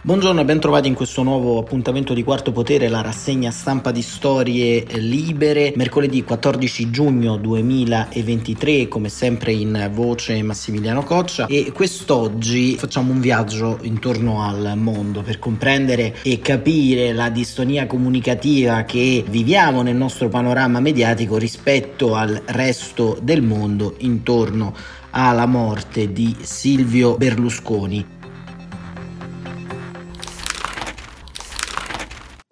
Buongiorno e ben trovati in questo nuovo appuntamento di Quarto Potere, la rassegna stampa di storie libere, mercoledì 14 giugno 2023, come sempre in voce Massimiliano Coccia e quest'oggi facciamo un viaggio intorno al mondo per comprendere e capire la distonia comunicativa che viviamo nel nostro panorama mediatico rispetto al resto del mondo intorno alla morte di Silvio Berlusconi.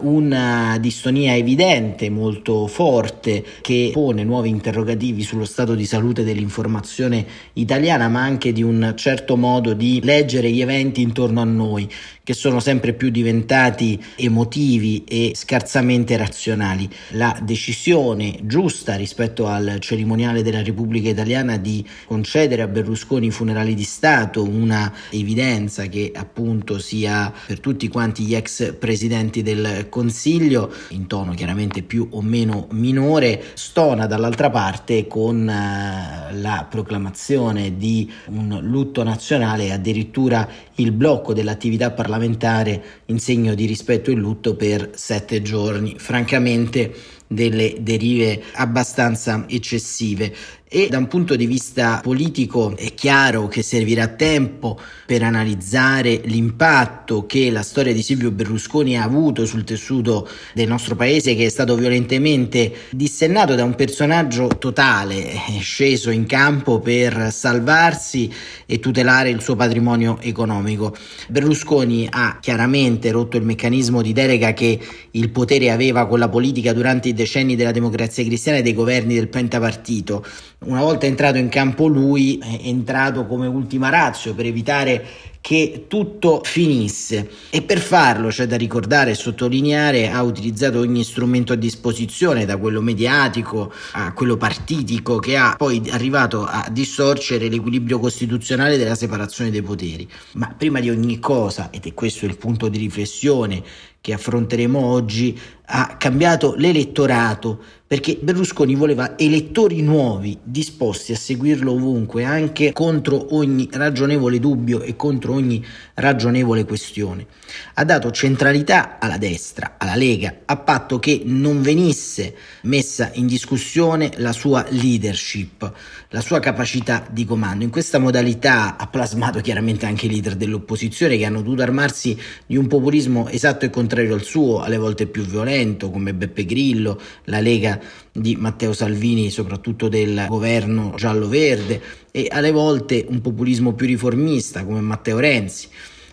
Una distonia evidente, molto forte, che pone nuovi interrogativi sullo stato di salute dell'informazione italiana, ma anche di un certo modo di leggere gli eventi intorno a noi, che sono sempre più diventati emotivi e scarsamente razionali. La decisione giusta rispetto al cerimoniale della Repubblica Italiana di concedere a Berlusconi i funerali di Stato, una evidenza che appunto sia per tutti quanti gli ex presidenti del Consiglio, in tono chiaramente più o meno minore, stona dall'altra parte con uh, la proclamazione di un lutto nazionale e addirittura il blocco dell'attività parlamentare in segno di rispetto e lutto per sette giorni. Francamente delle derive abbastanza eccessive e da un punto di vista politico è chiaro che servirà tempo per analizzare l'impatto che la storia di Silvio Berlusconi ha avuto sul tessuto del nostro paese che è stato violentemente dissennato da un personaggio totale sceso in campo per salvarsi e tutelare il suo patrimonio economico. Berlusconi ha chiaramente rotto il meccanismo di delega che il potere aveva con la politica durante i decenni della democrazia cristiana e dei governi del pentapartito. Una volta entrato in campo lui, è entrato come ultima razza per evitare che tutto finisse. E per farlo c'è da ricordare e sottolineare ha utilizzato ogni strumento a disposizione da quello mediatico a quello partitico che ha poi arrivato a distorcere l'equilibrio costituzionale della separazione dei poteri. Ma prima di ogni cosa ed è questo il punto di riflessione che affronteremo oggi ha cambiato l'elettorato perché Berlusconi voleva elettori nuovi disposti a seguirlo ovunque, anche contro ogni ragionevole dubbio e contro ogni ragionevole questione. Ha dato centralità alla destra, alla Lega, a patto che non venisse messa in discussione la sua leadership, la sua capacità di comando. In questa modalità ha plasmato chiaramente anche i leader dell'opposizione che hanno dovuto armarsi di un populismo esatto e contrario al suo, alle volte più violento come Beppe Grillo, la Lega di Matteo Salvini, soprattutto del governo giallo-verde, e alle volte un populismo più riformista come Matteo Renzi.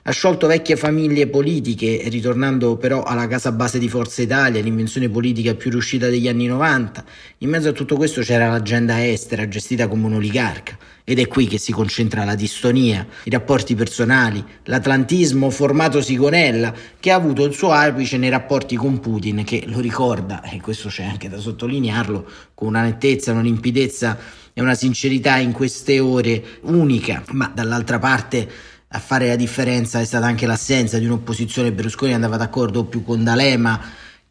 Ha sciolto vecchie famiglie politiche, ritornando però alla casa base di Forza Italia, l'invenzione politica più riuscita degli anni 90. In mezzo a tutto questo c'era l'agenda estera, gestita come un oligarca. Ed è qui che si concentra la distonia, i rapporti personali, l'atlantismo formatosi con ella, che ha avuto il suo apice nei rapporti con Putin, che lo ricorda, e questo c'è anche da sottolinearlo, con una nettezza, una limpidezza e una sincerità in queste ore unica, ma dall'altra parte a fare la differenza è stata anche l'assenza di un'opposizione. Berlusconi andava d'accordo più con D'Alema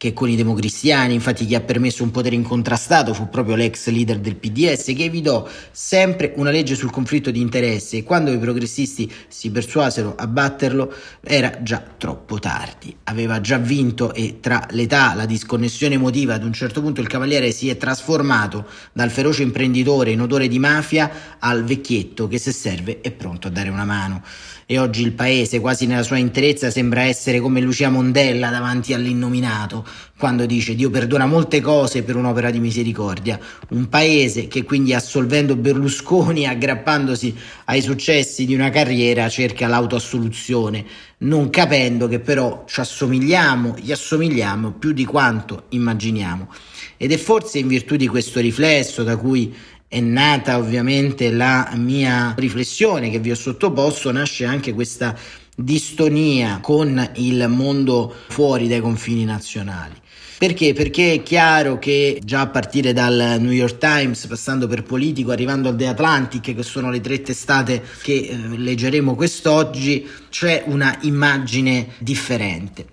che con i democristiani, infatti chi ha permesso un potere incontrastato fu proprio l'ex leader del PDS che evitò sempre una legge sul conflitto di interesse e quando i progressisti si persuasero a batterlo era già troppo tardi, aveva già vinto e tra l'età, la disconnessione emotiva ad un certo punto il cavaliere si è trasformato dal feroce imprenditore in odore di mafia al vecchietto che se serve è pronto a dare una mano. E oggi il paese, quasi nella sua interezza, sembra essere come Lucia Mondella davanti all'innominato, quando dice Dio perdona molte cose per un'opera di misericordia. Un paese che quindi assolvendo Berlusconi, aggrappandosi ai successi di una carriera, cerca l'autoassoluzione, non capendo che però ci assomigliamo, gli assomigliamo più di quanto immaginiamo. Ed è forse in virtù di questo riflesso da cui è nata ovviamente la mia riflessione che vi ho sottoposto, nasce anche questa distonia con il mondo fuori dai confini nazionali. Perché? Perché è chiaro che già a partire dal New York Times, passando per Politico, arrivando al The Atlantic, che sono le tre testate che eh, leggeremo quest'oggi, c'è una immagine differente.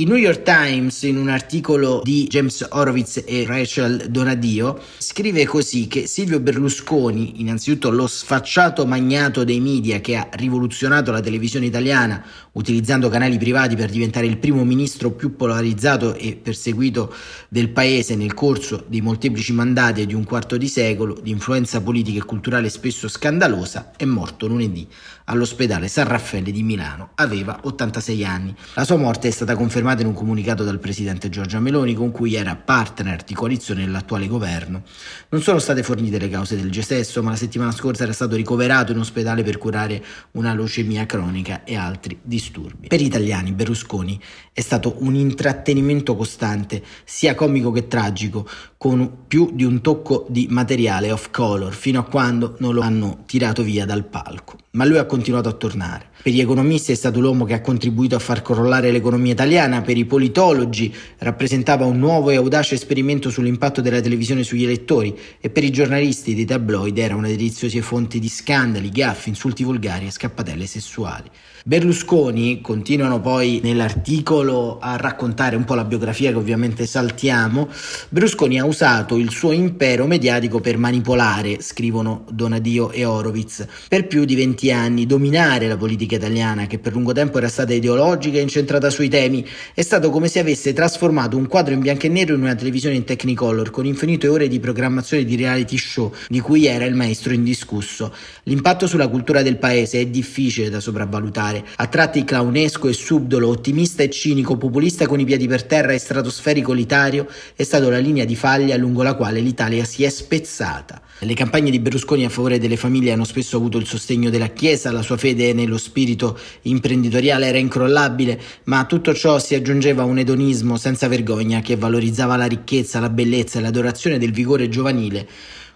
Il New York Times, in un articolo di James Horowitz e Rachel Donadio, scrive così che Silvio Berlusconi, innanzitutto lo sfacciato magnato dei media che ha rivoluzionato la televisione italiana utilizzando canali privati per diventare il primo ministro più polarizzato e perseguito del paese nel corso dei molteplici mandati di un quarto di secolo, di influenza politica e culturale spesso scandalosa, è morto lunedì all'ospedale San Raffaele di Milano. Aveva 86 anni. La sua morte è stata confermata in un comunicato dal presidente Giorgia Meloni con cui era partner di coalizione nell'attuale governo. Non sono state fornite le cause del gestesso, ma la settimana scorsa era stato ricoverato in ospedale per curare una leucemia cronica e altri disturbi. Per gli italiani Berlusconi è stato un intrattenimento costante, sia comico che tragico, con più di un tocco di materiale off color, fino a quando non lo hanno tirato via dal palco. Ma lui ha continuato a tornare. Per gli economisti è stato l'uomo che ha contribuito a far crollare l'economia italiana, per i politologi rappresentava un nuovo e audace esperimento sull'impatto della televisione sugli elettori e per i giornalisti dei tabloid era una deliziosa fonte di scandali, gaffi, insulti volgari e scappatelle sessuali. Berlusconi, continuano poi nell'articolo a raccontare un po' la biografia che ovviamente saltiamo, Berlusconi ha usato il suo impero mediatico per manipolare, scrivono Donadio e Horowitz, per più di 20 anni, dominare la politica italiana che per lungo tempo era stata ideologica e incentrata sui temi, è stato come se avesse trasformato un quadro in bianco e nero in una televisione in technicolor con infinite ore di programmazione di reality show di cui era il maestro indiscusso. L'impatto sulla cultura del paese è difficile da sopravvalutare particolare, a tratti clownesco e subdolo, ottimista e cinico, populista con i piedi per terra e stratosferico litario, è stata la linea di faglia lungo la quale l'Italia si è spezzata. Le campagne di Berlusconi a favore delle famiglie hanno spesso avuto il sostegno della Chiesa, la sua fede nello spirito imprenditoriale era incrollabile, ma a tutto ciò si aggiungeva un edonismo senza vergogna che valorizzava la ricchezza, la bellezza e l'adorazione del vigore giovanile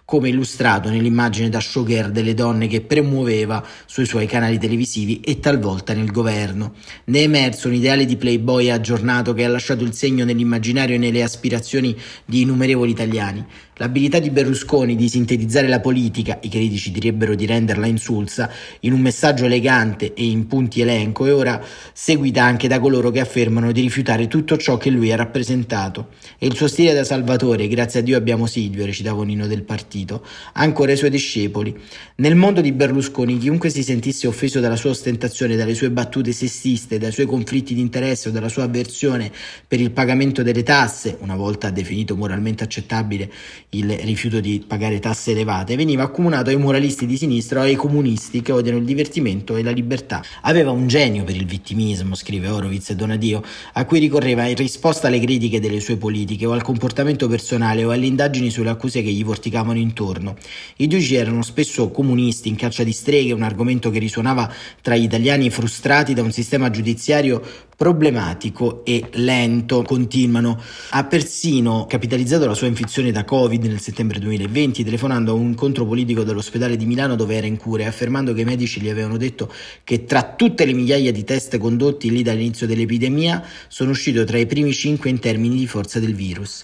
come illustrato nell'immagine da showgirl delle donne che premuoveva sui suoi canali televisivi e talvolta nel governo. Ne è emerso un ideale di playboy aggiornato che ha lasciato il segno nell'immaginario e nelle aspirazioni di innumerevoli italiani. L'abilità di Berlusconi di sintetizzare la politica, i critici direbbero di renderla insulsa, in un messaggio elegante e in punti elenco è ora seguita anche da coloro che affermano di rifiutare tutto ciò che lui ha rappresentato. E il suo stile da salvatore, grazie a Dio abbiamo Silvio, recitava un inno del partito, ha ancora i suoi discepoli. Nel mondo di Berlusconi chiunque si sentisse offeso dalla sua ostentazione, dalle sue battute sessiste, dai suoi conflitti di interesse o dalla sua avversione per il pagamento delle tasse, una volta definito moralmente accettabile, il rifiuto di pagare tasse elevate, veniva accomunato ai moralisti di sinistra o ai comunisti che odiano il divertimento e la libertà. Aveva un genio per il vittimismo, scrive Horowitz e Donadio, a cui ricorreva in risposta alle critiche delle sue politiche o al comportamento personale o alle indagini sulle accuse che gli vorticavano intorno. I giudici erano spesso comunisti, in caccia di streghe, un argomento che risuonava tra gli italiani frustrati da un sistema giudiziario problematico e lento, continuano. Ha persino capitalizzato la sua infezione da Covid nel settembre 2020 telefonando a un incontro politico dell'ospedale di Milano dove era in cura affermando che i medici gli avevano detto che tra tutte le migliaia di test condotti lì dall'inizio dell'epidemia sono uscito tra i primi cinque in termini di forza del virus.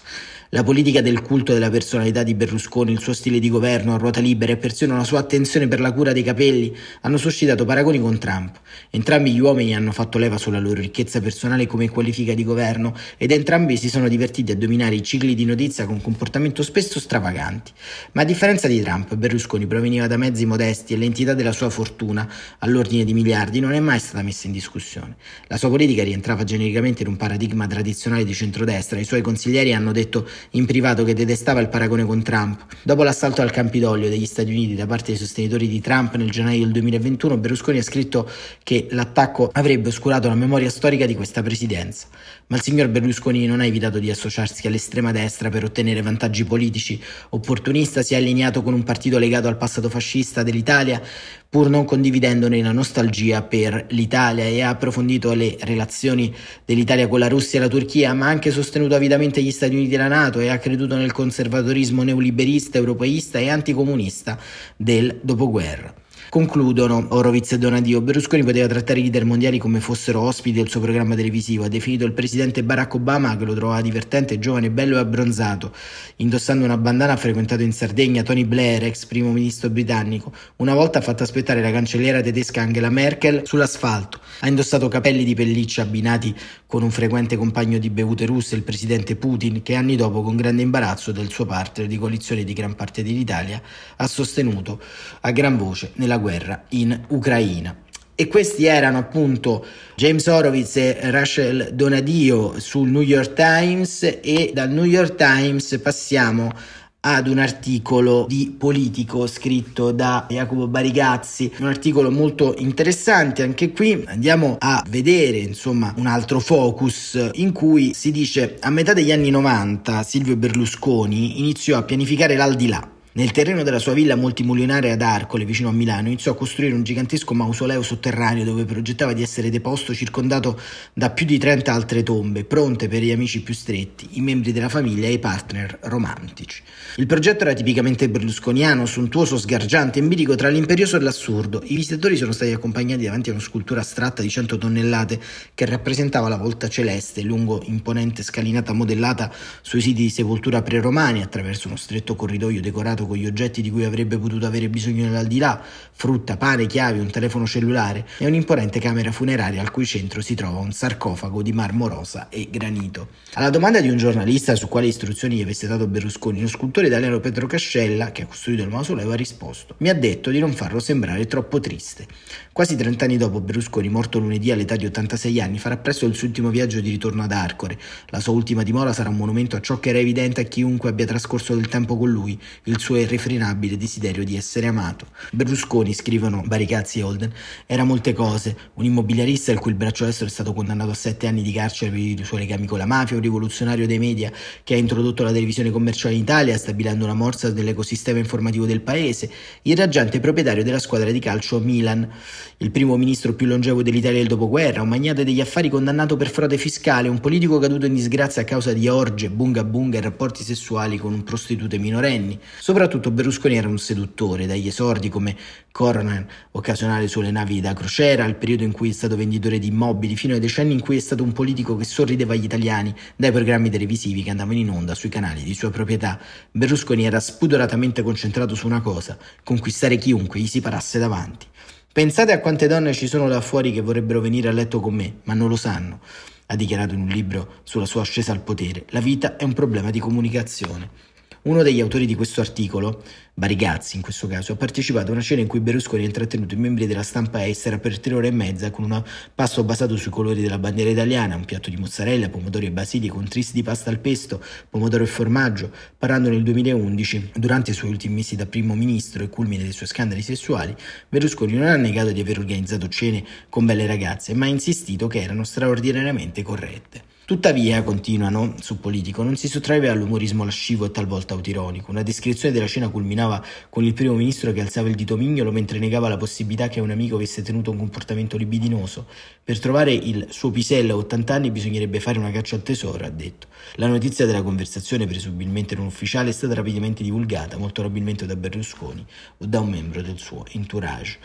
La politica del culto della personalità di Berlusconi, il suo stile di governo a ruota libera e persino la sua attenzione per la cura dei capelli hanno suscitato paragoni con Trump. Entrambi gli uomini hanno fatto leva sulla loro ricchezza personale come qualifica di governo ed entrambi si sono divertiti a dominare i cicli di notizia con comportamenti spesso stravaganti. Ma a differenza di Trump, Berlusconi proveniva da mezzi modesti e l'entità della sua fortuna, all'ordine di miliardi, non è mai stata messa in discussione. La sua politica rientrava genericamente in un paradigma tradizionale di centrodestra, i suoi consiglieri hanno detto in privato che detestava il paragone con Trump. Dopo l'assalto al Campidoglio degli Stati Uniti da parte dei sostenitori di Trump nel gennaio del 2021, Berlusconi ha scritto che l'attacco avrebbe oscurato la memoria storica di questa presidenza. Ma il signor Berlusconi non ha evitato di associarsi all'estrema destra per ottenere vantaggi politici. Opportunista si è allineato con un partito legato al passato fascista dell'Italia, pur non condividendone la nostalgia per l'Italia e ha approfondito le relazioni dell'Italia con la Russia e la Turchia, ma ha anche sostenuto avidamente gli Stati Uniti e la Nato e ha creduto nel conservatorismo neoliberista, europeista e anticomunista del dopoguerra. Concludono Horowitz e Donadio. Berlusconi poteva trattare i leader mondiali come fossero ospiti del suo programma televisivo. Ha definito il presidente Barack Obama, che lo trovava divertente, giovane, bello e abbronzato. Indossando una bandana ha frequentato in Sardegna Tony Blair, ex primo ministro britannico. Una volta ha fatto aspettare la cancelliera tedesca Angela Merkel sull'asfalto. Ha indossato capelli di pelliccia abbinati con un frequente compagno di bevute russe, il presidente Putin, che anni dopo, con grande imbarazzo del suo partner di coalizione di gran parte dell'Italia, ha sostenuto a gran voce nella guerra in Ucraina. E questi erano appunto James Horowitz e Rachel Donadio sul New York Times e dal New York Times passiamo ad un articolo di Politico scritto da Jacopo Barigazzi, un articolo molto interessante, anche qui. Andiamo a vedere insomma un altro focus in cui si dice a metà degli anni 90 Silvio Berlusconi iniziò a pianificare l'aldilà nel terreno della sua villa multimilionaria ad Arcole, vicino a Milano, iniziò a costruire un gigantesco mausoleo sotterraneo dove progettava di essere deposto circondato da più di 30 altre tombe, pronte per gli amici più stretti, i membri della famiglia e i partner romantici. Il progetto era tipicamente berlusconiano, sontuoso, sgargiante, empirico tra l'imperioso e l'assurdo. I visitatori sono stati accompagnati davanti a una scultura astratta di 100 tonnellate che rappresentava la volta celeste lungo imponente scalinata modellata sui siti di sepoltura preromani attraverso uno stretto corridoio decorato con gli oggetti di cui avrebbe potuto avere bisogno nell'aldilà, frutta, pane, chiavi, un telefono cellulare e un'imponente camera funeraria al cui centro si trova un sarcofago di marmo rosa e granito. Alla domanda di un giornalista su quali istruzioni gli avesse dato Berlusconi, lo scultore italiano Pedro Cascella, che ha costruito il mausoleo, ha risposto: Mi ha detto di non farlo sembrare troppo triste. Quasi 30 anni dopo, Berlusconi, morto lunedì all'età di 86 anni, farà presto il suo ultimo viaggio di ritorno ad Arcore. La sua ultima dimora sarà un monumento a ciò che era evidente a chiunque abbia trascorso del tempo con lui, il suo irrefrenabile desiderio di essere amato. Berlusconi, scrivono Baricazzi e Holden, era molte cose, un immobiliarista il cui braccio destro è stato condannato a sette anni di carcere per i suoi legami con la mafia, un rivoluzionario dei media che ha introdotto la televisione commerciale in Italia, stabilendo una morsa dell'ecosistema informativo del paese, il raggiante proprietario della squadra di calcio Milan, il primo ministro più longevo dell'Italia del dopoguerra, un magnate degli affari condannato per frode fiscale, un politico caduto in disgrazia a causa di orge, bunga bunga e rapporti sessuali con prostitute minorenni. Soprattutto Berlusconi era un seduttore, dagli esordi come coroner occasionale sulle navi da crociera, al periodo in cui è stato venditore di immobili, fino ai decenni in cui è stato un politico che sorrideva agli italiani dai programmi televisivi che andavano in onda sui canali di sua proprietà. Berlusconi era spudoratamente concentrato su una cosa, conquistare chiunque gli si parasse davanti. Pensate a quante donne ci sono là fuori che vorrebbero venire a letto con me, ma non lo sanno, ha dichiarato in un libro sulla sua ascesa al potere. La vita è un problema di comunicazione. Uno degli autori di questo articolo, Barigazzi in questo caso, ha partecipato a una cena in cui Berlusconi ha intrattenuto i membri della stampa estera per tre ore e mezza con un pasto basato sui colori della bandiera italiana, un piatto di mozzarella, pomodori e basilico, un tris di pasta al pesto, pomodoro e formaggio, parlando nel 2011, durante i suoi ultimi mesi da primo ministro e culmine dei suoi scandali sessuali, Berlusconi non ha negato di aver organizzato cene con belle ragazze, ma ha insistito che erano straordinariamente corrette. Tuttavia, continuano su Politico, non si sottraeva all'umorismo lascivo e talvolta autironico. Una descrizione della scena culminava con il primo ministro che alzava il dito mignolo mentre negava la possibilità che un amico avesse tenuto un comportamento libidinoso. Per trovare il suo pisello a 80 anni bisognerebbe fare una caccia al tesoro, ha detto. La notizia della conversazione, presumibilmente non ufficiale, è stata rapidamente divulgata, molto probabilmente da Berlusconi o da un membro del suo entourage.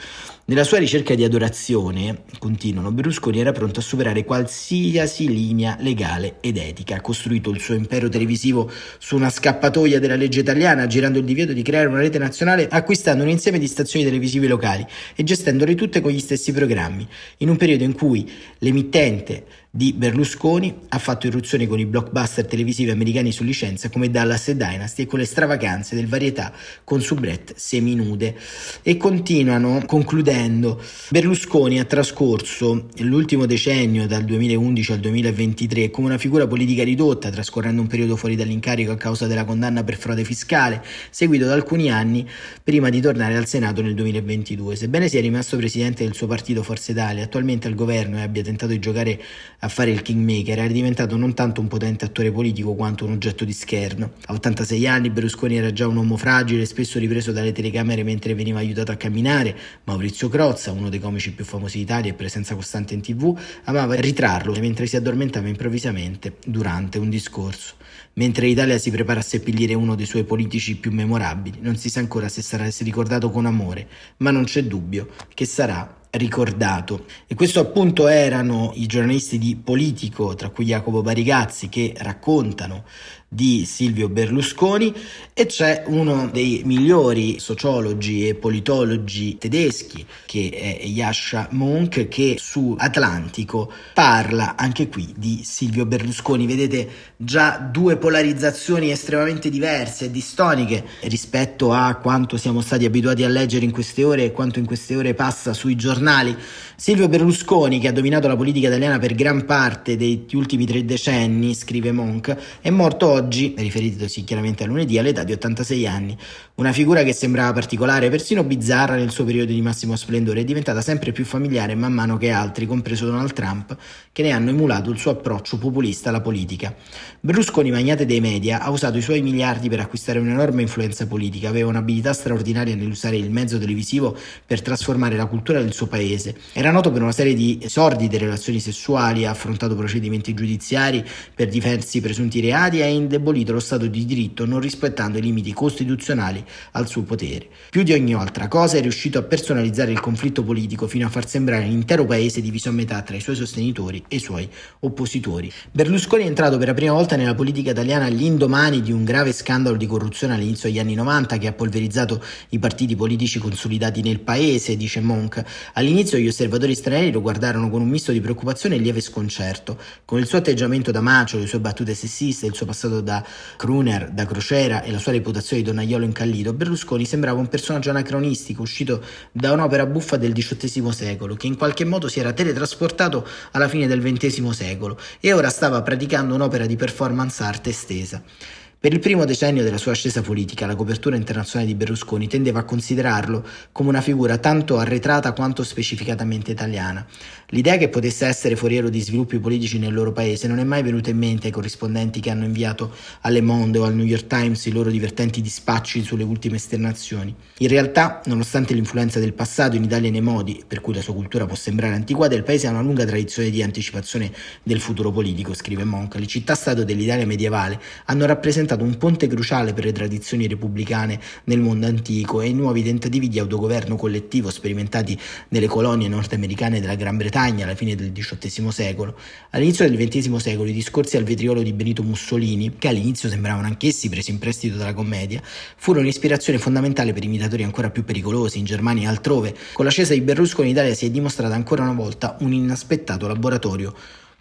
Nella sua ricerca di adorazione, continuano, Berlusconi era pronto a superare qualsiasi linea legale ed etica. Ha costruito il suo impero televisivo su una scappatoia della legge italiana, girando il divieto di creare una rete nazionale, acquistando un insieme di stazioni televisive locali e gestendole tutte con gli stessi programmi, in un periodo in cui l'emittente di Berlusconi ha fatto irruzione con i blockbuster televisivi americani su licenza come Dallas e Dynasty e con le stravaganze del varietà con soubrette seminude. E continuano concludendo. Berlusconi ha trascorso l'ultimo decennio dal 2011 al 2023 come una figura politica ridotta trascorrendo un periodo fuori dall'incarico a causa della condanna per frode fiscale seguito da alcuni anni prima di tornare al Senato nel 2022 sebbene sia rimasto presidente del suo partito Forza Italia attualmente al governo e abbia tentato di giocare a fare il kingmaker, era diventato non tanto un potente attore politico quanto un oggetto di scherno. A 86 anni Berlusconi era già un uomo fragile, spesso ripreso dalle telecamere mentre veniva aiutato a camminare. Maurizio Crozza, uno dei comici più famosi d'Italia e presenza costante in tv, amava ritrarlo mentre si addormentava improvvisamente durante un discorso. Mentre l'Italia si prepara a seppellire uno dei suoi politici più memorabili, non si sa ancora se sarà ricordato con amore, ma non c'è dubbio che sarà ricordato. E questo appunto erano i giornalisti di Politico, tra cui Jacopo Barigazzi, che raccontano di Silvio Berlusconi e c'è uno dei migliori sociologi e politologi tedeschi che è Yasha Monk che su Atlantico parla anche qui di Silvio Berlusconi. Vedete già due polarizzazioni estremamente diverse e distoniche rispetto a quanto siamo stati abituati a leggere in queste ore e quanto in queste ore passa sui giornali. Silvio Berlusconi, che ha dominato la politica italiana per gran parte degli ultimi tre decenni, scrive Monk, è morto oggi, riferitosi chiaramente a lunedì, all'età di 86 anni. Una figura che sembrava particolare, persino bizzarra nel suo periodo di massimo splendore, è diventata sempre più familiare man mano che altri, compreso Donald Trump, che ne hanno emulato il suo approccio populista alla politica. Berlusconi, magnate dei media, ha usato i suoi miliardi per acquistare un'enorme influenza politica, aveva un'abilità straordinaria nell'usare il mezzo televisivo per trasformare la cultura del suo paese. Era noto per una serie di sordide relazioni sessuali, ha affrontato procedimenti giudiziari per diversi presunti reati e ha indebolito lo Stato di diritto non rispettando i limiti costituzionali al suo potere. Più di ogni altra cosa è riuscito a personalizzare il conflitto politico fino a far sembrare l'intero paese diviso a metà tra i suoi sostenitori e i suoi oppositori. Berlusconi è entrato per la prima volta nella politica italiana all'indomani di un grave scandalo di corruzione all'inizio degli anni 90 che ha polverizzato i partiti politici consolidati nel paese, dice Monk. All'inizio gli osservatori stranieri lo guardarono con un misto di preoccupazione e lieve sconcerto. Con il suo atteggiamento da macio, le sue battute sessiste, il suo passato da crooner, da crociera e la sua reputazione di donnaiolo incallito, Berlusconi sembrava un personaggio anacronistico uscito da un'opera buffa del XVIII secolo, che in qualche modo si era teletrasportato alla fine del XX secolo e ora stava praticando un'opera di performance art estesa. Per il primo decennio della sua ascesa politica, la copertura internazionale di Berlusconi tendeva a considerarlo come una figura tanto arretrata quanto specificatamente italiana. L'idea che potesse essere foriero di sviluppi politici nel loro paese non è mai venuta in mente ai corrispondenti che hanno inviato alle Monde o al New York Times i loro divertenti dispacci sulle ultime esternazioni. In realtà, nonostante l'influenza del passato in Italia nei modi, per cui la sua cultura può sembrare antiquata, il paese ha una lunga tradizione di anticipazione del futuro politico, scrive Monk. Le città-stato dell'Italia medievale hanno rappresentato un ponte cruciale per le tradizioni repubblicane nel mondo antico e i nuovi tentativi di autogoverno collettivo sperimentati nelle colonie nordamericane della Gran Bretagna alla fine del XVIII secolo. All'inizio del XX secolo i discorsi al vetriolo di Benito Mussolini, che all'inizio sembravano anch'essi presi in prestito dalla commedia, furono ispirazione fondamentale per imitatori ancora più pericolosi in Germania e altrove. Con l'ascesa di Berlusconi Italia si è dimostrata ancora una volta un inaspettato laboratorio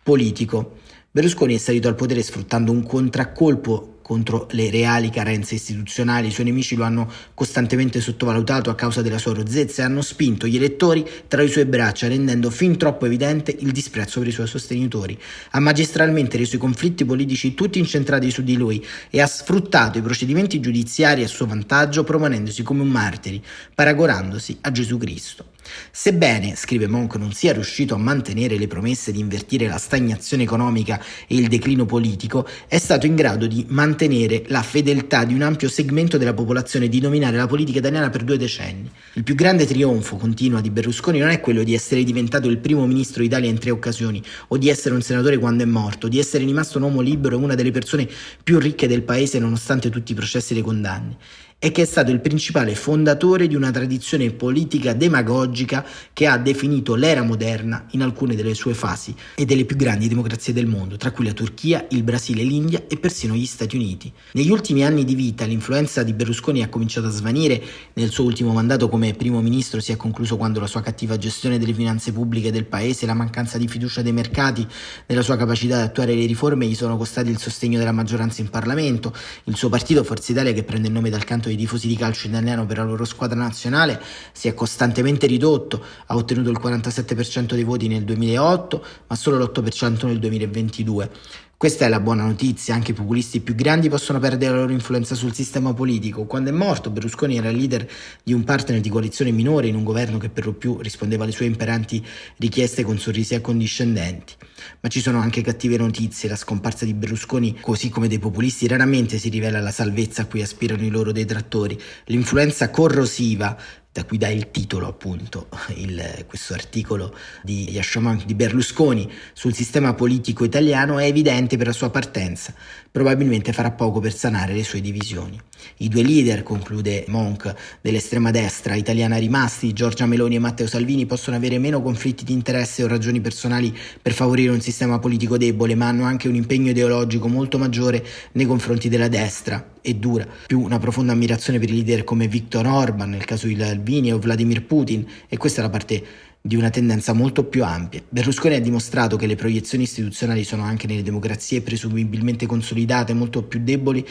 politico. Berlusconi è salito al potere sfruttando un contraccolpo contro le reali carenze istituzionali. I suoi nemici lo hanno costantemente sottovalutato a causa della sua rozzezza e hanno spinto gli elettori tra le sue braccia, rendendo fin troppo evidente il disprezzo per i suoi sostenitori. Ha magistralmente reso i conflitti politici tutti incentrati su di lui e ha sfruttato i procedimenti giudiziari a suo vantaggio, proponendosi come un martire, paragonandosi a Gesù Cristo. Sebbene, scrive Monk, non sia riuscito a mantenere le promesse di invertire la stagnazione economica e il declino politico, è stato in grado di mantenere la fedeltà di un ampio segmento della popolazione e di dominare la politica italiana per due decenni. Il più grande trionfo, continua, di Berlusconi non è quello di essere diventato il primo ministro d'Italia in tre occasioni, o di essere un senatore quando è morto, di essere rimasto un uomo libero e una delle persone più ricche del paese nonostante tutti i processi e le condanne e che è stato il principale fondatore di una tradizione politica demagogica che ha definito l'era moderna in alcune delle sue fasi e delle più grandi democrazie del mondo, tra cui la Turchia, il Brasile, l'India e persino gli Stati Uniti. Negli ultimi anni di vita l'influenza di Berlusconi ha cominciato a svanire, nel suo ultimo mandato come primo ministro si è concluso quando la sua cattiva gestione delle finanze pubbliche del paese la mancanza di fiducia dei mercati nella sua capacità di attuare le riforme gli sono costati il sostegno della maggioranza in Parlamento, il suo partito Forza Italia che prende il nome dal canto dei tifosi di calcio italiano per la loro squadra nazionale si è costantemente ridotto, ha ottenuto il 47% dei voti nel 2008 ma solo l'8% nel 2022. Questa è la buona notizia, anche i populisti più grandi possono perdere la loro influenza sul sistema politico. Quando è morto, Berlusconi era leader di un partner di coalizione minore in un governo che per lo più rispondeva alle sue imperanti richieste con sorrisi accondiscendenti. Ma ci sono anche cattive notizie, la scomparsa di Berlusconi, così come dei populisti, raramente si rivela la salvezza a cui aspirano i loro detrattori. L'influenza corrosiva da cui dà il titolo appunto il, questo articolo di Yashoman di Berlusconi sul sistema politico italiano è evidente per la sua partenza, probabilmente farà poco per sanare le sue divisioni. I due leader, conclude Monk, dell'estrema destra italiana rimasti, Giorgia Meloni e Matteo Salvini, possono avere meno conflitti di interesse o ragioni personali per favorire un sistema politico debole, ma hanno anche un impegno ideologico molto maggiore nei confronti della destra e dura, più una profonda ammirazione per i leader come Viktor Orban, nel caso di Salvini, o Vladimir Putin, e questa è la parte di una tendenza molto più ampia. Berlusconi ha dimostrato che le proiezioni istituzionali sono anche nelle democrazie presumibilmente consolidate molto più deboli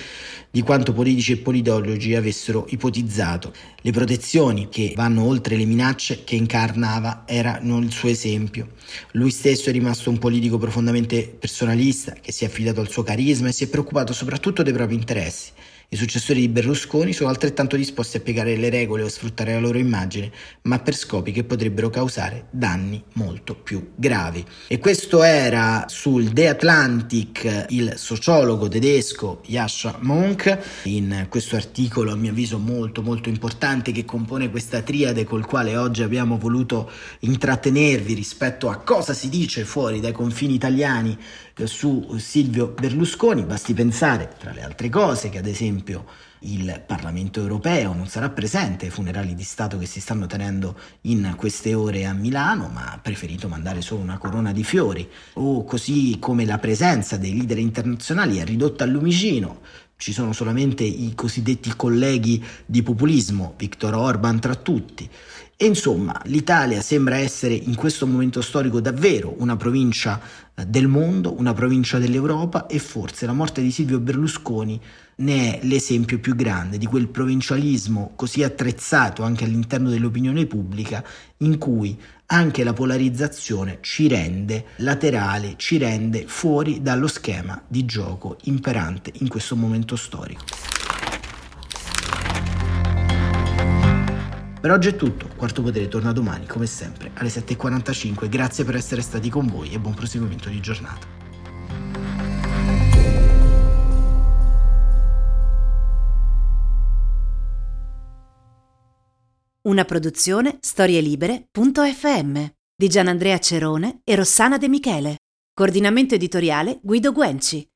di quanto politici e politologi avessero ipotizzato. Le protezioni che vanno oltre le minacce che incarnava erano il suo esempio. Lui stesso è rimasto un politico profondamente personalista che si è affidato al suo carisma e si è preoccupato soprattutto dei propri interessi. I successori di Berlusconi sono altrettanto disposti a piegare le regole o sfruttare la loro immagine, ma per scopi che potrebbero causare danni molto più gravi. E questo era sul The Atlantic il sociologo tedesco Jascha Monk, in questo articolo a mio avviso molto molto importante che compone questa triade col quale oggi abbiamo voluto intrattenervi rispetto a cosa si dice fuori dai confini italiani su Silvio Berlusconi, basti pensare, tra le altre cose, che ad esempio il Parlamento europeo non sarà presente ai funerali di Stato che si stanno tenendo in queste ore a Milano, ma ha preferito mandare solo una corona di fiori, o così come la presenza dei leader internazionali è ridotta al lumicino. Ci sono solamente i cosiddetti colleghi di populismo, Viktor Orban tra tutti. E insomma, l'Italia sembra essere in questo momento storico davvero una provincia eh, del mondo, una provincia dell'Europa e forse la morte di Silvio Berlusconi ne è l'esempio più grande di quel provincialismo così attrezzato anche all'interno dell'opinione pubblica in cui anche la polarizzazione ci rende laterale, ci rende fuori dallo schema di gioco imperante in questo momento storico. Per oggi è tutto, Quarto Potere torna domani come sempre alle 7.45, grazie per essere stati con voi e buon proseguimento di giornata. Una produzione storielibere.fm di Gianandrea Cerone e Rossana De Michele. Coordinamento editoriale Guido Guenci.